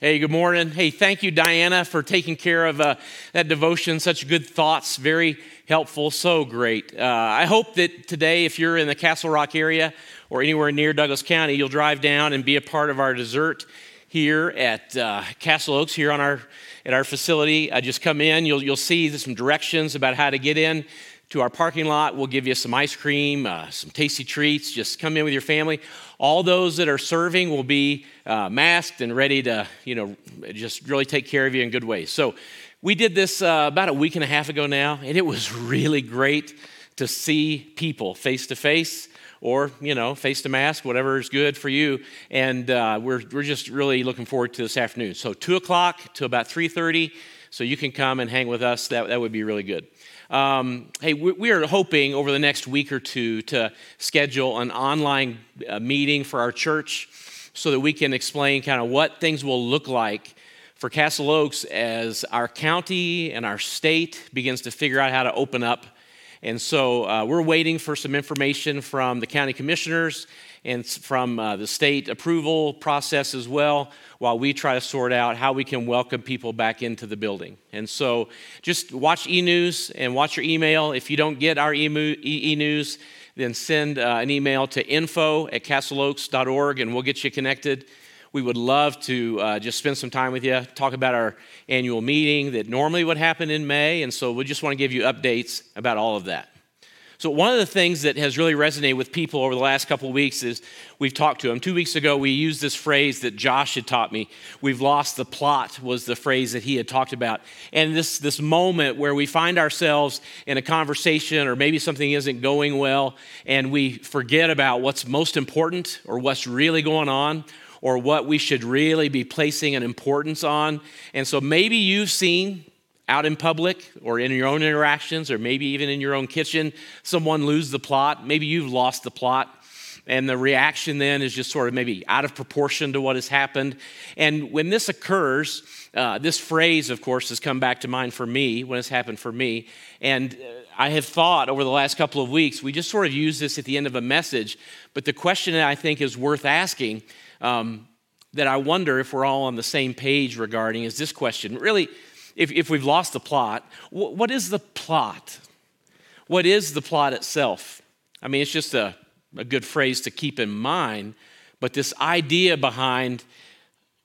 Hey, good morning. Hey, thank you, Diana, for taking care of uh, that devotion. Such good thoughts, very helpful, so great. Uh, I hope that today, if you're in the Castle Rock area or anywhere near Douglas County, you'll drive down and be a part of our dessert here at uh, Castle Oaks, here on our at our facility. Just come in, you'll you'll see some directions about how to get in to our parking lot. We'll give you some ice cream, uh, some tasty treats. Just come in with your family. All those that are serving will be uh, masked and ready to, you know, just really take care of you in good ways. So we did this uh, about a week and a half ago now, and it was really great to see people face to face or you know face to mask whatever is good for you and uh, we're, we're just really looking forward to this afternoon so 2 o'clock to about 3.30 so you can come and hang with us that, that would be really good um, hey, we are hoping over the next week or two to schedule an online uh, meeting for our church so that we can explain kind of what things will look like for Castle Oaks as our county and our state begins to figure out how to open up. And so uh, we're waiting for some information from the county commissioners and from uh, the state approval process as well while we try to sort out how we can welcome people back into the building. And so just watch e news and watch your email. If you don't get our e news, then send uh, an email to info at castleoaks.org and we'll get you connected. We would love to uh, just spend some time with you, talk about our annual meeting that normally would happen in May. And so we just want to give you updates about all of that. So, one of the things that has really resonated with people over the last couple of weeks is we've talked to them. Two weeks ago, we used this phrase that Josh had taught me. We've lost the plot, was the phrase that he had talked about. And this, this moment where we find ourselves in a conversation or maybe something isn't going well, and we forget about what's most important or what's really going on or what we should really be placing an importance on. And so maybe you've seen out in public or in your own interactions or maybe even in your own kitchen, someone lose the plot. Maybe you've lost the plot. And the reaction then is just sort of maybe out of proportion to what has happened. And when this occurs, uh, this phrase, of course, has come back to mind for me when it's happened for me. And uh, I have thought over the last couple of weeks, we just sort of use this at the end of a message. But the question that I think is worth asking, um, that I wonder if we're all on the same page regarding, is this question really, if, if we've lost the plot, what is the plot? What is the plot itself? I mean, it's just a, a good phrase to keep in mind, but this idea behind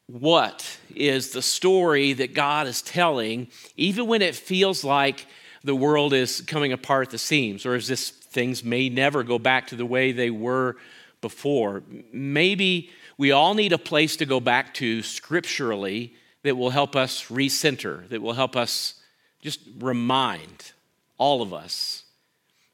what is the story that God is telling, even when it feels like the world is coming apart at the seams, or as this things may never go back to the way they were before. Maybe we all need a place to go back to scripturally that will help us recenter, that will help us just remind all of us.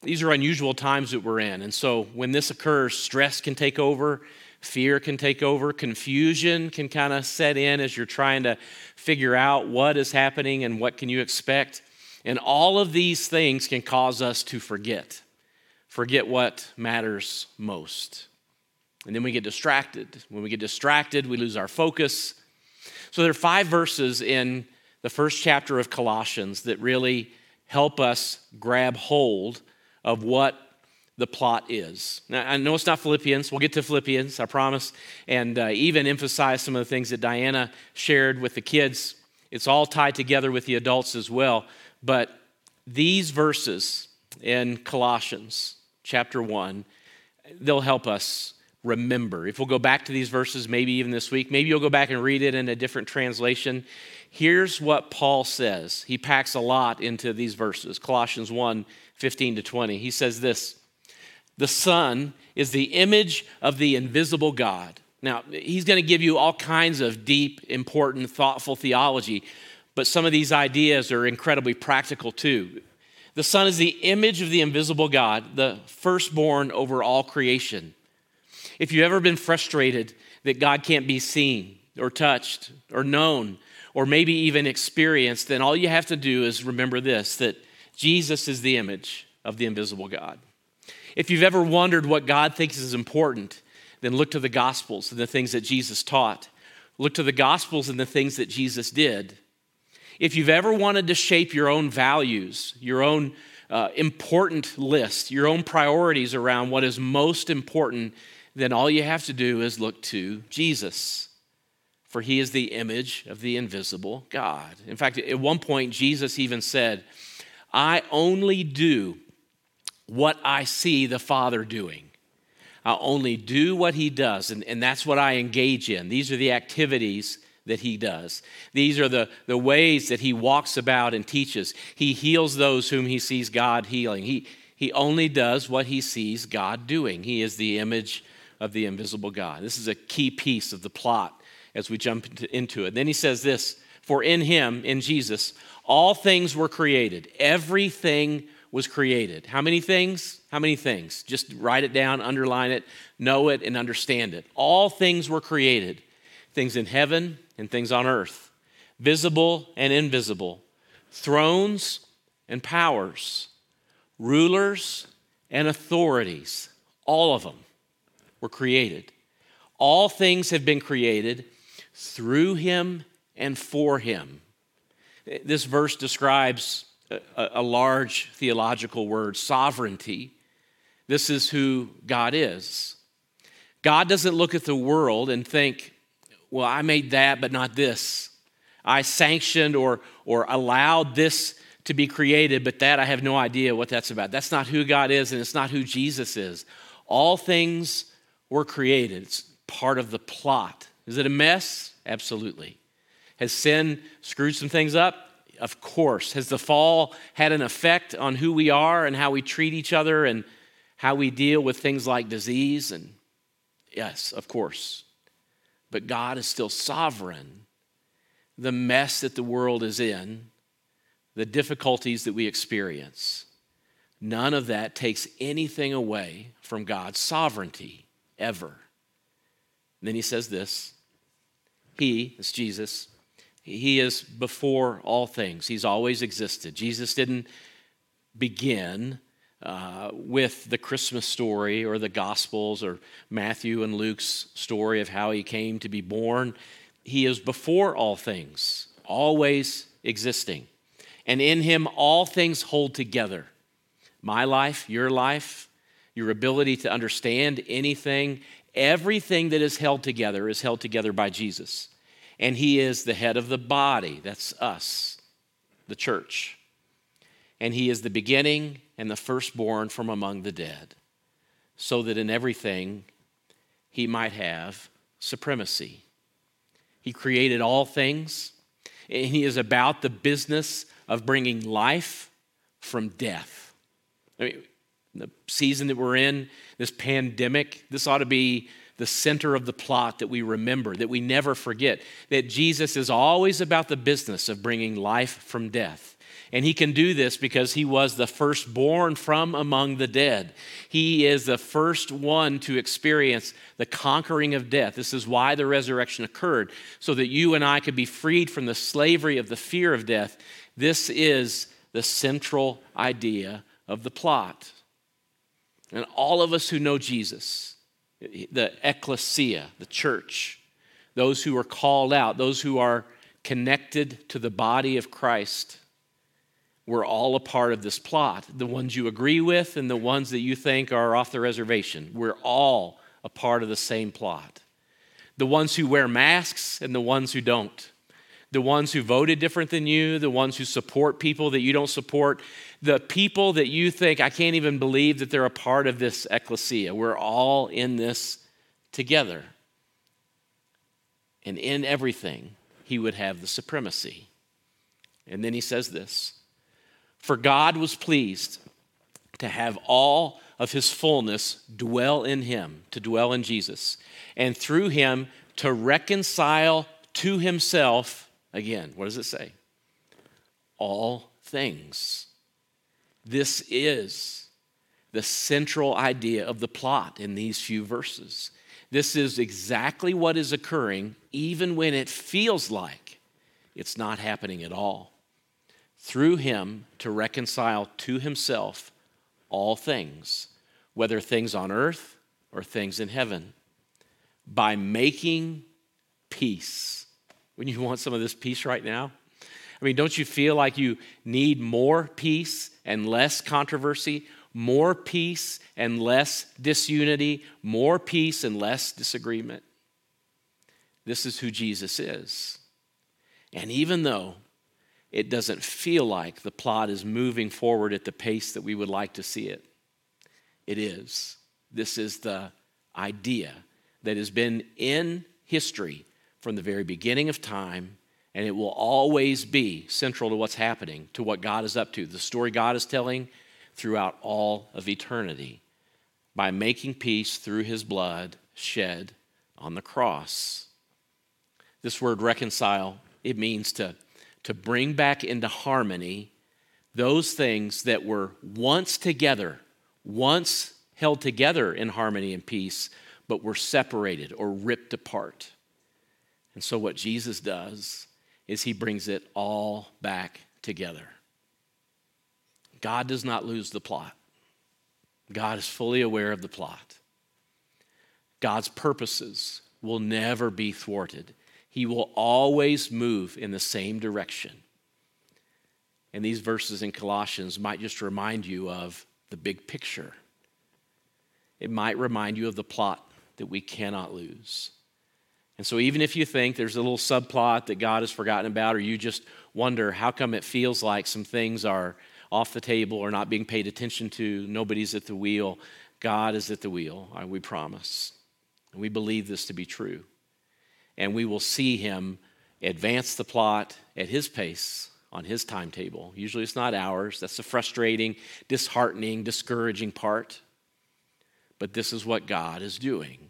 These are unusual times that we're in. And so when this occurs, stress can take over, fear can take over, confusion can kind of set in as you're trying to figure out what is happening and what can you expect. And all of these things can cause us to forget, forget what matters most. And then we get distracted. When we get distracted, we lose our focus so there are five verses in the first chapter of Colossians that really help us grab hold of what the plot is. Now, I know it's not Philippians. We'll get to Philippians, I promise, and uh, even emphasize some of the things that Diana shared with the kids. It's all tied together with the adults as well. But these verses in Colossians chapter 1, they'll help us remember. If we'll go back to these verses, maybe even this week, maybe you'll go back and read it in a different translation. Here's what Paul says. He packs a lot into these verses Colossians 1 15 to 20. He says this The Son is the image of the invisible God. Now, he's going to give you all kinds of deep, important, thoughtful theology, but some of these ideas are incredibly practical too. The Son is the image of the invisible God, the firstborn over all creation. If you've ever been frustrated that God can't be seen or touched or known or maybe even experienced, then all you have to do is remember this that Jesus is the image of the invisible God. If you've ever wondered what God thinks is important, then look to the Gospels and the things that Jesus taught. Look to the Gospels and the things that Jesus did. If you've ever wanted to shape your own values, your own uh, important list, your own priorities around what is most important then all you have to do is look to Jesus. for he is the image of the invisible God. In fact, at one point, Jesus even said, I only do what I see the Father doing. I only do what he does, and, and that's what I engage in. These are the activities that he does. These are the, the ways that he walks about and teaches. He heals those whom he sees God healing. He, he only does what he sees God doing. He is the image of the invisible God. This is a key piece of the plot as we jump into it. Then he says this For in him, in Jesus, all things were created. Everything was created. How many things? How many things? Just write it down, underline it, know it, and understand it. All things were created things in heaven and things on earth, visible and invisible, thrones and powers, rulers and authorities. All of them were created. All things have been created through him and for him. This verse describes a, a, large theological word sovereignty. This is who God is. God doesn't look at the world and think, well, I made that, but not this. I sanctioned or, or allowed this to be created, but that I have no idea what that's about. That's not who God is, and it's not who Jesus is. All things were created, it's part of the plot. Is it a mess? Absolutely. Has sin screwed some things up? Of course. Has the fall had an effect on who we are and how we treat each other and how we deal with things like disease? And yes, of course. But God is still sovereign. The mess that the world is in, the difficulties that we experience, none of that takes anything away from God's sovereignty ever. And then he says this He, it's Jesus, he is before all things. He's always existed. Jesus didn't begin uh, with the Christmas story or the Gospels or Matthew and Luke's story of how he came to be born. He is before all things, always existing. And in him, all things hold together. My life, your life, your ability to understand anything, everything that is held together is held together by Jesus. And he is the head of the body. That's us, the church. And he is the beginning and the firstborn from among the dead, so that in everything he might have supremacy. He created all things, and he is about the business of bringing life from death. I mean, the season that we're in, this pandemic, this ought to be the center of the plot that we remember, that we never forget, that Jesus is always about the business of bringing life from death. And he can do this because he was the firstborn from among the dead. He is the first one to experience the conquering of death. This is why the resurrection occurred, so that you and I could be freed from the slavery of the fear of death. This is the central idea of the plot. And all of us who know Jesus, the ecclesia, the church, those who are called out, those who are connected to the body of Christ, we're all a part of this plot. The ones you agree with and the ones that you think are off the reservation. We're all a part of the same plot. The ones who wear masks and the ones who don't. The ones who voted different than you, the ones who support people that you don't support, the people that you think, I can't even believe that they're a part of this ecclesia. We're all in this together. And in everything, he would have the supremacy. And then he says this for God was pleased to have all of his fullness dwell in him, to dwell in Jesus, and through him to reconcile to himself, again, what does it say? All things. This is the central idea of the plot in these few verses. This is exactly what is occurring, even when it feels like it's not happening at all through him to reconcile to himself all things, whether things on earth or things in heaven, by making peace. When you want some of this peace right now? I mean, don't you feel like you need more peace and less controversy, more peace and less disunity, more peace and less disagreement? This is who Jesus is. And even though it doesn't feel like the plot is moving forward at the pace that we would like to see it, it is. This is the idea that has been in history from the very beginning of time, and it will always be central to what's happening, to what God is up to, the story God is telling throughout all of eternity by making peace through his blood shed on the cross. This word reconcile, it means to, to bring back into harmony those things that were once together, once held together in harmony and peace, but were separated or ripped apart. And so, what Jesus does is he brings it all back together. God does not lose the plot, God is fully aware of the plot. God's purposes will never be thwarted. He will always move in the same direction. And these verses in Colossians might just remind you of the big picture. It might remind you of the plot that we cannot lose. And so, even if you think there's a little subplot that God has forgotten about, or you just wonder how come it feels like some things are off the table or not being paid attention to, nobody's at the wheel, God is at the wheel, uh, we promise. And we believe this to be true. And we will see him advance the plot at his pace on his timetable. Usually it's not ours. That's the frustrating, disheartening, discouraging part. But this is what God is doing.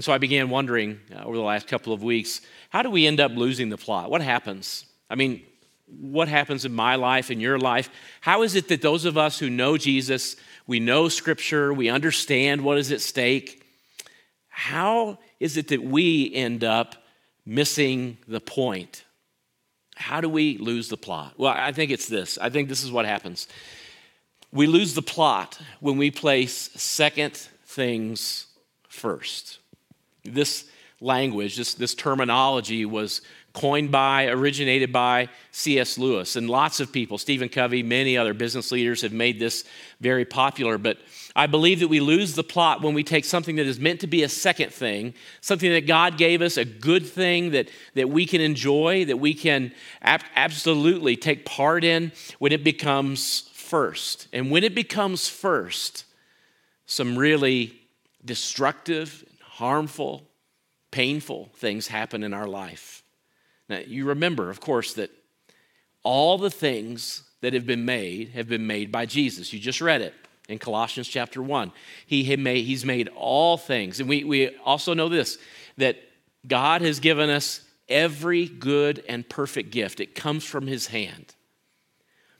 And so I began wondering uh, over the last couple of weeks how do we end up losing the plot? What happens? I mean, what happens in my life, in your life? How is it that those of us who know Jesus, we know Scripture, we understand what is at stake, how is it that we end up missing the point? How do we lose the plot? Well, I think it's this. I think this is what happens. We lose the plot when we place second things first. This language, this, this terminology was coined by, originated by C.S. Lewis. And lots of people, Stephen Covey, many other business leaders have made this very popular. But I believe that we lose the plot when we take something that is meant to be a second thing, something that God gave us, a good thing that, that we can enjoy, that we can ab- absolutely take part in, when it becomes first. And when it becomes first, some really destructive, harmful, painful things happen in our life. Now, you remember, of course, that all the things that have been made have been made by Jesus. You just read it in Colossians chapter 1. He had made, he's made all things. And we, we also know this that God has given us every good and perfect gift, it comes from his hand.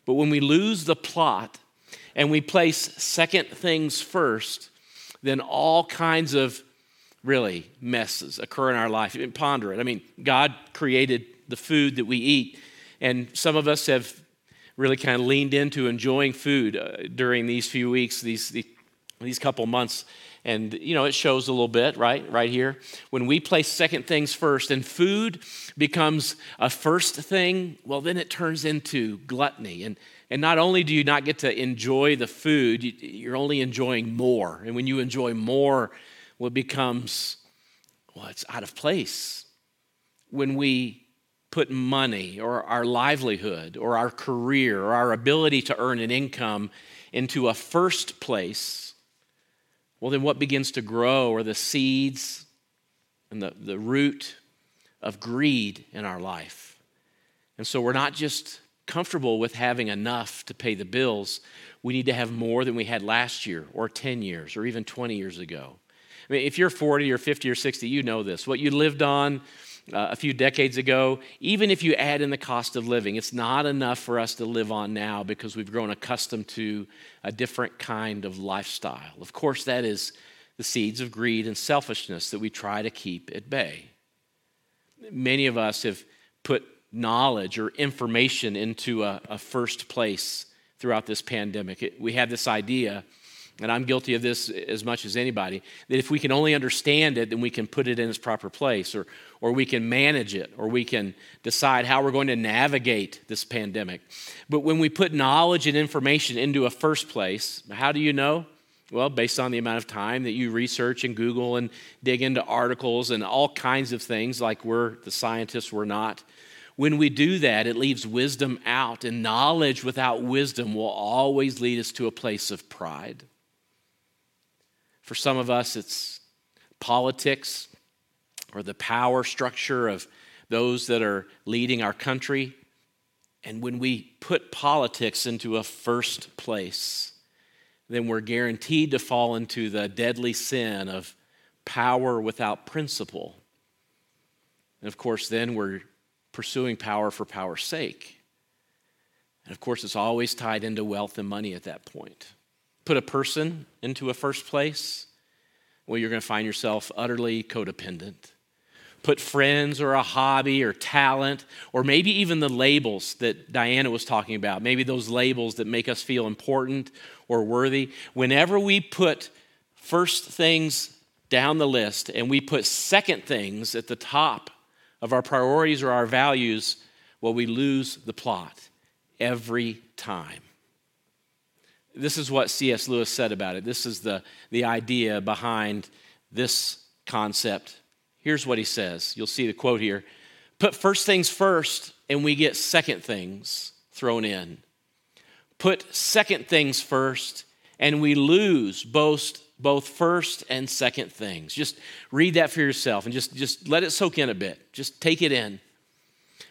But when we lose the plot and we place second things first, then all kinds of really messes occur in our life. Ponder it. I mean, God created the food that we eat, and some of us have really kind of leaned into enjoying food uh, during these few weeks, these, these, these couple months. And, you know, it shows a little bit, right? Right here. When we place second things first and food becomes a first thing, well, then it turns into gluttony. And, and not only do you not get to enjoy the food, you're only enjoying more. And when you enjoy more, it becomes, well, it's out of place. When we put money or our livelihood or our career or our ability to earn an income into a first place, well, then what begins to grow are the seeds and the, the root of greed in our life. And so we're not just comfortable with having enough to pay the bills. We need to have more than we had last year or 10 years or even 20 years ago. I mean, if you're 40 or 50 or 60, you know this. What you lived on uh, a few decades ago, even if you add in the cost of living, it's not enough for us to live on now because we've grown accustomed to a different kind of lifestyle. Of course, that is the seeds of greed and selfishness that we try to keep at bay. Many of us have put knowledge or information into a, a first place throughout this pandemic. It, we have this idea and I'm guilty of this as much as anybody, that if we can only understand it, then we can put it in its proper place, or, or we can manage it, or we can decide how we're going to navigate this pandemic. But when we put knowledge and information into a first place, how do you know? Well, based on the amount of time that you research and Google and dig into articles and all kinds of things, like we're the scientists, we're not. When we do that, it leaves wisdom out, and knowledge without wisdom will always lead us to a place of pride. For some of us, it's politics or the power structure of those that are leading our country. And when we put politics into a first place, then we're guaranteed to fall into the deadly sin of power without principle. And of course, then we're pursuing power for power's sake. And of course, it's always tied into wealth and money at that point. Put a person into a first place, well, you're going to find yourself utterly codependent put friends or a hobby or talent, or maybe even the labels that Diana was talking about, maybe those labels that make us feel important or worthy. Whenever we put first things down the list and we put second things at the top of our priorities or our values, well, we lose the plot every time. This is what C.S. Lewis said about it. This is the, the idea behind this concept Here's what he says. You'll see the quote here. Put first things first, and we get second things thrown in. Put second things first, and we lose both, both first and second things. Just read that for yourself and just, just let it soak in a bit. Just take it in.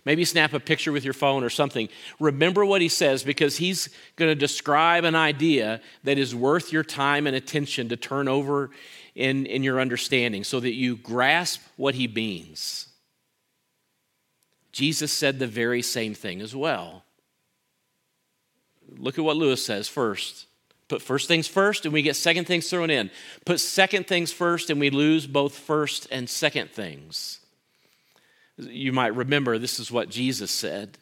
Maybe snap a picture with your phone or something. Remember what he says because he's going to describe an idea that is worth your time and attention to turn over in, in your understanding so that you grasp what he means. Jesus said the very same thing as well. Look at what Lewis says first. Put first things first, and we get second things thrown in. Put second things first, and we lose both first and second things. You might remember this is what Jesus said.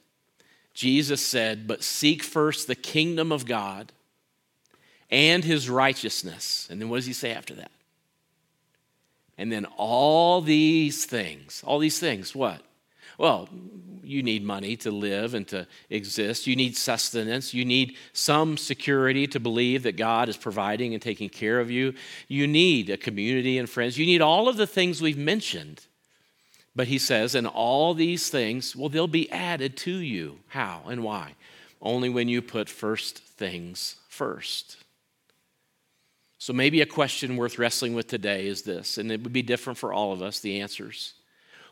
Jesus said, But seek first the kingdom of God and his righteousness. And then what does he say after that? And then all these things, all these things, what? Well, you need money to live and to exist. You need sustenance. You need some security to believe that God is providing and taking care of you. You need a community and friends. You need all of the things we've mentioned. But he says, and all these things, well, they'll be added to you. How and why? Only when you put first things first. So, maybe a question worth wrestling with today is this, and it would be different for all of us, the answers.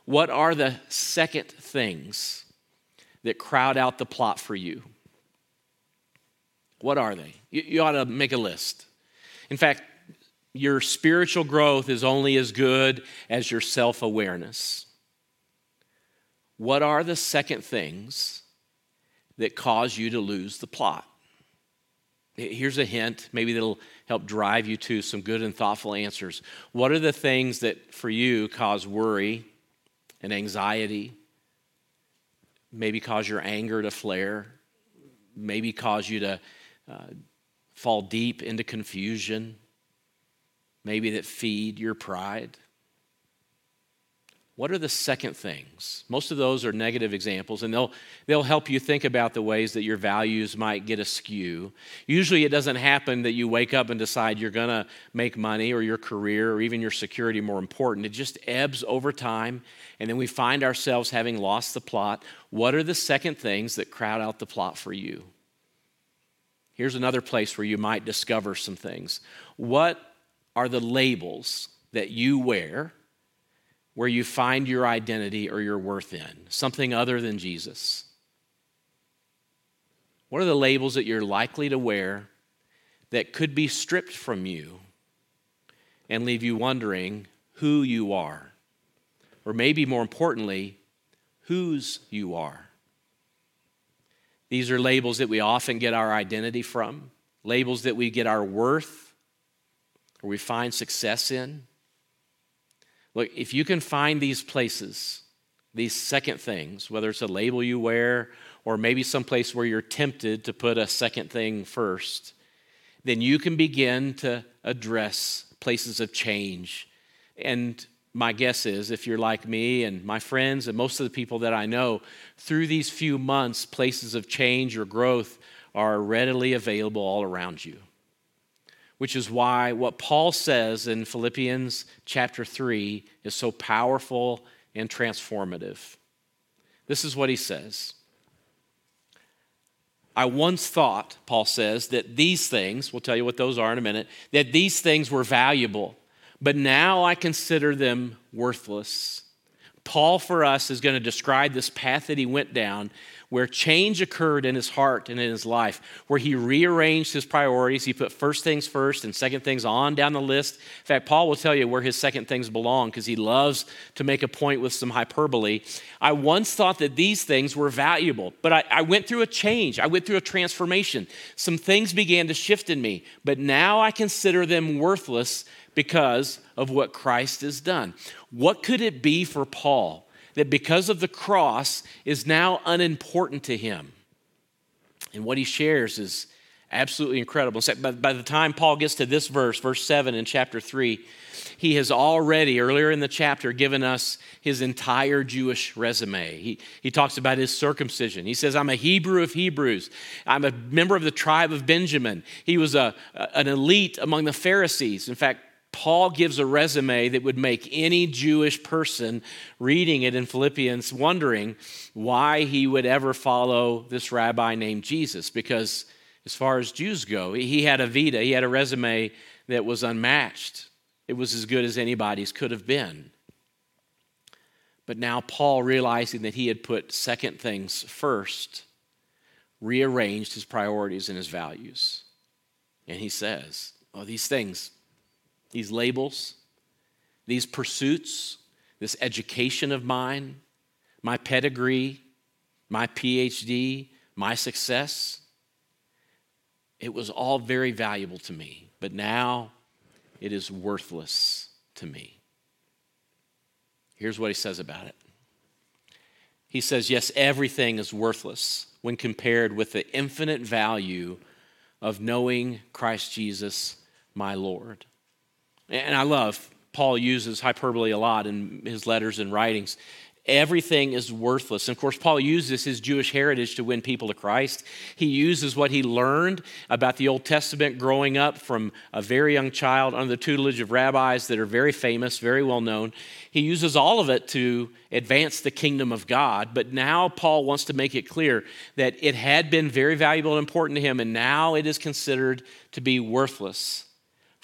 What are the second things that crowd out the plot for you? What are they? You, you ought to make a list. In fact, your spiritual growth is only as good as your self awareness. What are the second things that cause you to lose the plot? Here's a hint, maybe that'll help drive you to some good and thoughtful answers. What are the things that for you cause worry and anxiety? Maybe cause your anger to flare, maybe cause you to uh, fall deep into confusion, maybe that feed your pride. What are the second things? Most of those are negative examples, and they'll, they'll help you think about the ways that your values might get askew. Usually, it doesn't happen that you wake up and decide you're going to make money or your career or even your security more important. It just ebbs over time, and then we find ourselves having lost the plot. What are the second things that crowd out the plot for you? Here's another place where you might discover some things. What are the labels that you wear? Where you find your identity or your worth in, something other than Jesus? What are the labels that you're likely to wear that could be stripped from you and leave you wondering who you are? Or maybe more importantly, whose you are. These are labels that we often get our identity from, labels that we get our worth or we find success in. Look, if you can find these places, these second things, whether it's a label you wear or maybe some place where you're tempted to put a second thing first, then you can begin to address places of change. And my guess is, if you're like me and my friends and most of the people that I know, through these few months, places of change or growth are readily available all around you. Which is why what Paul says in Philippians chapter 3 is so powerful and transformative. This is what he says. I once thought, Paul says, that these things, we'll tell you what those are in a minute, that these things were valuable, but now I consider them worthless. Paul, for us, is going to describe this path that he went down where change occurred in his heart and in his life, where he rearranged his priorities. He put first things first and second things on down the list. In fact, Paul will tell you where his second things belong because he loves to make a point with some hyperbole. I once thought that these things were valuable, but I, I went through a change. I went through a transformation. Some things began to shift in me, but now I consider them worthless because of what Christ has done. What could it be for Paul? That because of the cross is now unimportant to him. And what he shares is absolutely incredible. By the time Paul gets to this verse, verse 7 in chapter 3, he has already, earlier in the chapter, given us his entire Jewish resume. He, he talks about his circumcision. He says, I'm a Hebrew of Hebrews. I'm a member of the tribe of Benjamin. He was a, an elite among the Pharisees. In fact, Paul gives a resume that would make any Jewish person reading it in Philippians wondering why he would ever follow this rabbi named Jesus. Because as far as Jews go, he had a vita, he had a resume that was unmatched. It was as good as anybody's could have been. But now, Paul, realizing that he had put second things first, rearranged his priorities and his values. And he says, Oh, these things, these labels, these pursuits, this education of mine, my pedigree, my PhD, my success, it was all very valuable to me, but now it is worthless to me. Here's what he says about it. He says, Yes, everything is worthless when compared with the infinite value of knowing Christ Jesus, my Lord. And I love, Paul uses hyperbole a lot in his letters and writings. Everything is worthless. And of course, Paul uses his Jewish heritage to win people to Christ. He uses what he learned about the Old Testament growing up from a very young child under the tutelage of rabbis that are very famous, very well known. He uses all of it to advance the kingdom of God. But now Paul wants to make it clear that it had been very valuable and important to him, and now it is considered to be worthless.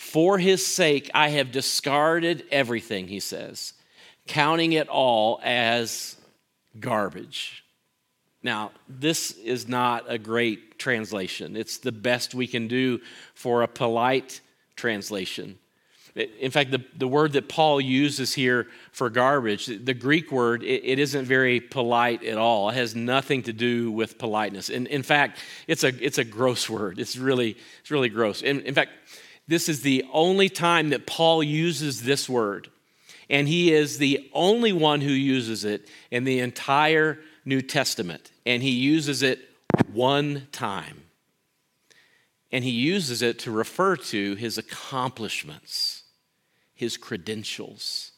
For his sake, I have discarded everything, he says, counting it all as garbage. Now, this is not a great translation. It's the best we can do for a polite translation. In fact, the, the word that Paul uses here for garbage, the Greek word, it, it isn't very polite at all. It has nothing to do with politeness. In, in fact, it's a, it's a gross word. It's really, it's really gross. In, in fact, this is the only time that Paul uses this word. And he is the only one who uses it in the entire New Testament. And he uses it one time. And he uses it to refer to his accomplishments, his credentials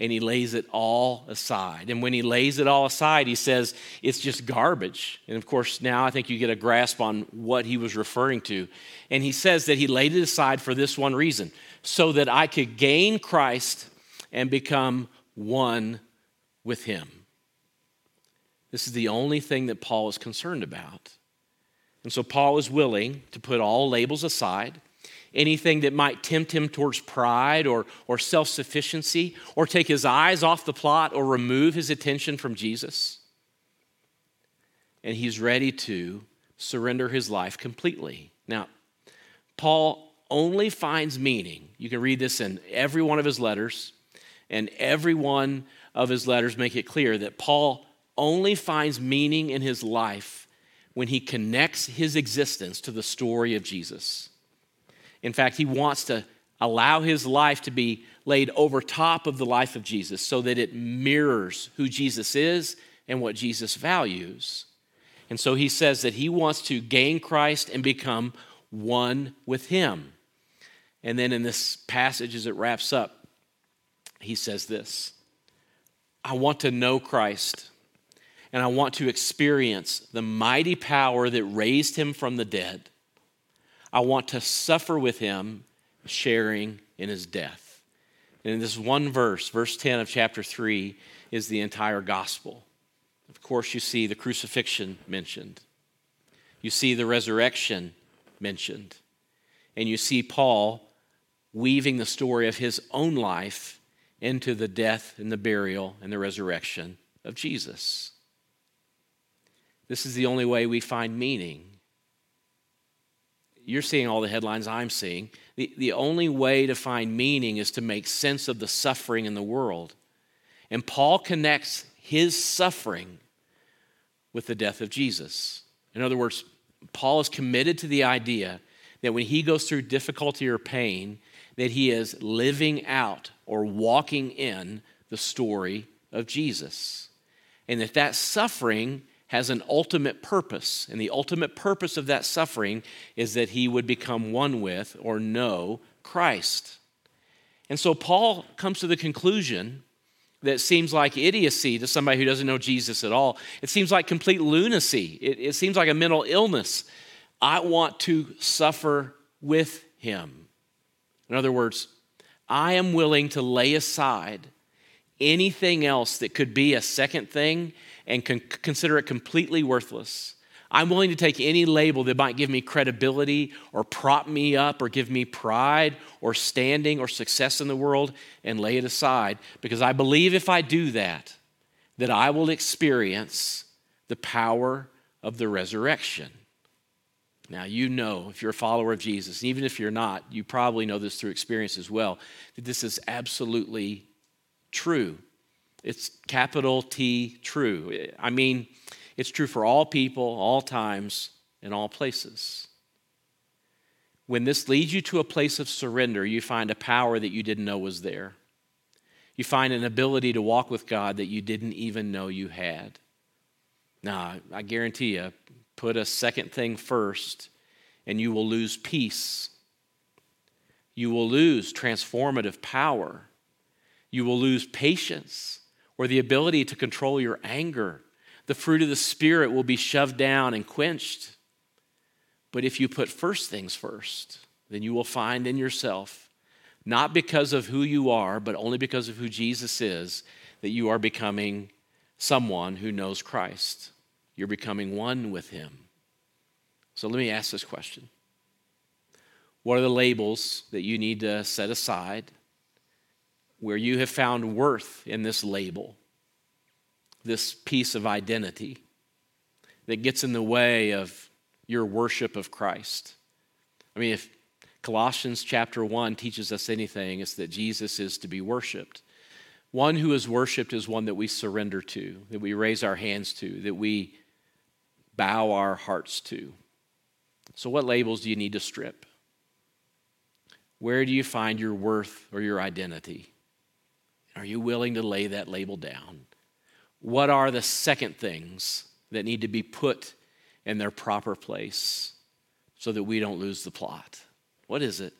and he lays it all aside. And when he lays it all aside, he says it's just garbage. And of course, now I think you get a grasp on what he was referring to. And he says that he laid it aside for this one reason so that I could gain Christ and become one with him. This is the only thing that Paul is concerned about. And so Paul is willing to put all labels aside anything that might tempt him towards pride or, or self sufficiency, or take his eyes off the plot or remove his attention from Jesus. And he's ready to surrender his life completely. Now, Paul only finds meaning. You can read this in every one of his letters, and every one of his letters make it clear that Paul only finds meaning in his life when he connects his existence to the story of Jesus. In fact, he wants to allow his life to be laid over top of the life of Jesus so that it mirrors who Jesus is and what Jesus values. And so he says that he wants to gain Christ and become one with him. And then in this passage, as it wraps up, he says this I want to know Christ, and I want to experience the mighty power that raised him from the dead I want to suffer with him sharing in his death. And in this one verse, verse 10 of chapter 3, is the entire gospel. Of course, you see the crucifixion mentioned, you see the resurrection mentioned, and you see Paul weaving the story of his own life into the death and the burial and the resurrection of Jesus. This is the only way we find meaning. You're seeing all the headlines I'm seeing. The, the only way to find meaning is to make sense of the suffering in the world. And Paul connects his suffering with the death of Jesus. In other words, Paul is committed to the idea that when he goes through difficulty or pain, that he is living out or walking in the story of Jesus. And that that suffering has an ultimate purpose. And the ultimate purpose of that suffering is that he would become one with or know Christ. And so Paul comes to the conclusion that seems like idiocy to somebody who doesn't know Jesus at all. It seems like complete lunacy. It, it seems like a mental illness. I want to suffer with him. In other words, I am willing to lay aside anything else that could be a second thing and con- consider it completely worthless I'm willing to take any label that might give me credibility or prop me up or give me pride or standing or success in the world and lay it aside because I believe if I do that, that I will experience the power of the resurrection. Now, you know, if you're a follower of Jesus, even if you're not, you probably know this through experience as well, that this is absolutely true. It's capital T true. I mean, it's true for all people, all times, and all places. When this leads you to a place of surrender, you find a power that you didn't know was there. You find an ability to walk with God that you didn't even know you had. Now, I guarantee you, put a second thing first, and you will lose peace. You will lose transformative power. You will lose patience or the ability to control your anger the fruit of the Spirit will be shoved down and quenched. But if you put first things first, then you will find in yourself, not because of who you are, but only because of who Jesus is, that you are becoming someone who knows Christ. You're becoming one with Him. So let me ask this question What are the labels that you need to set aside where you have found worth in this label? this piece of identity that gets in the way of your worship of Christ. I mean, if Colossians chapter 1 teaches us anything, it's that Jesus is to be worshiped. One who is worshiped is one that we surrender to, that we raise our hands to, that we bow our hearts to. So, what labels do you need to strip? Where do you find your worth or your identity? Are you willing to lay that label down? what are the second things that need to be put in their proper place so that we don't lose the plot? What is it?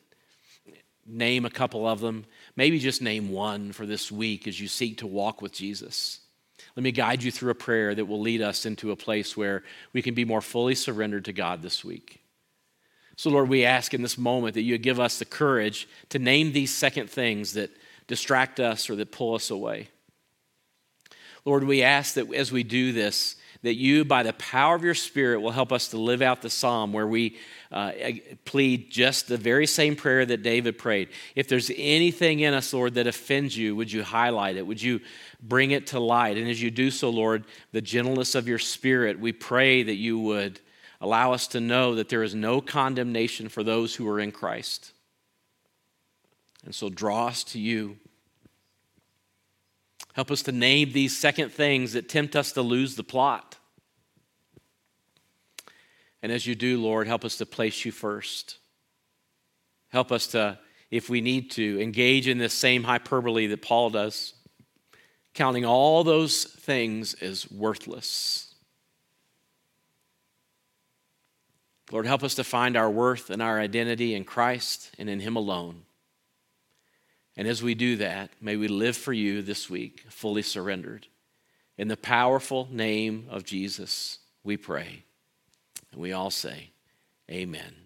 Name a couple of them. Maybe just name one for this week as you seek to walk with Jesus. Let me guide you through a prayer that will lead us into a place where we can be more fully surrendered to God this week. So, Lord, we ask in this moment that you give us the courage to name these second things that distract us or that pull us away. Lord, we ask that as we do this, that you, by the power of your Spirit, will help us to live out the psalm where we uh, plead just the very same prayer that David prayed. If there's anything in us, Lord, that offends you, would you highlight it? Would you bring it to light? And as you do so, Lord, the gentleness of your Spirit, we pray that you would allow us to know that there is no condemnation for those who are in Christ. And so draw us to you. Help us to name these second things that tempt us to lose the plot. And as you do, Lord, help us to place you first. Help us to, if we need to, engage in this same hyperbole that Paul does, counting all those things as worthless. Lord, help us to find our worth and our identity in Christ and in Him alone. And as we do that, may we live for you this week, fully surrendered. In the powerful name of Jesus, we pray. And we all say, Amen.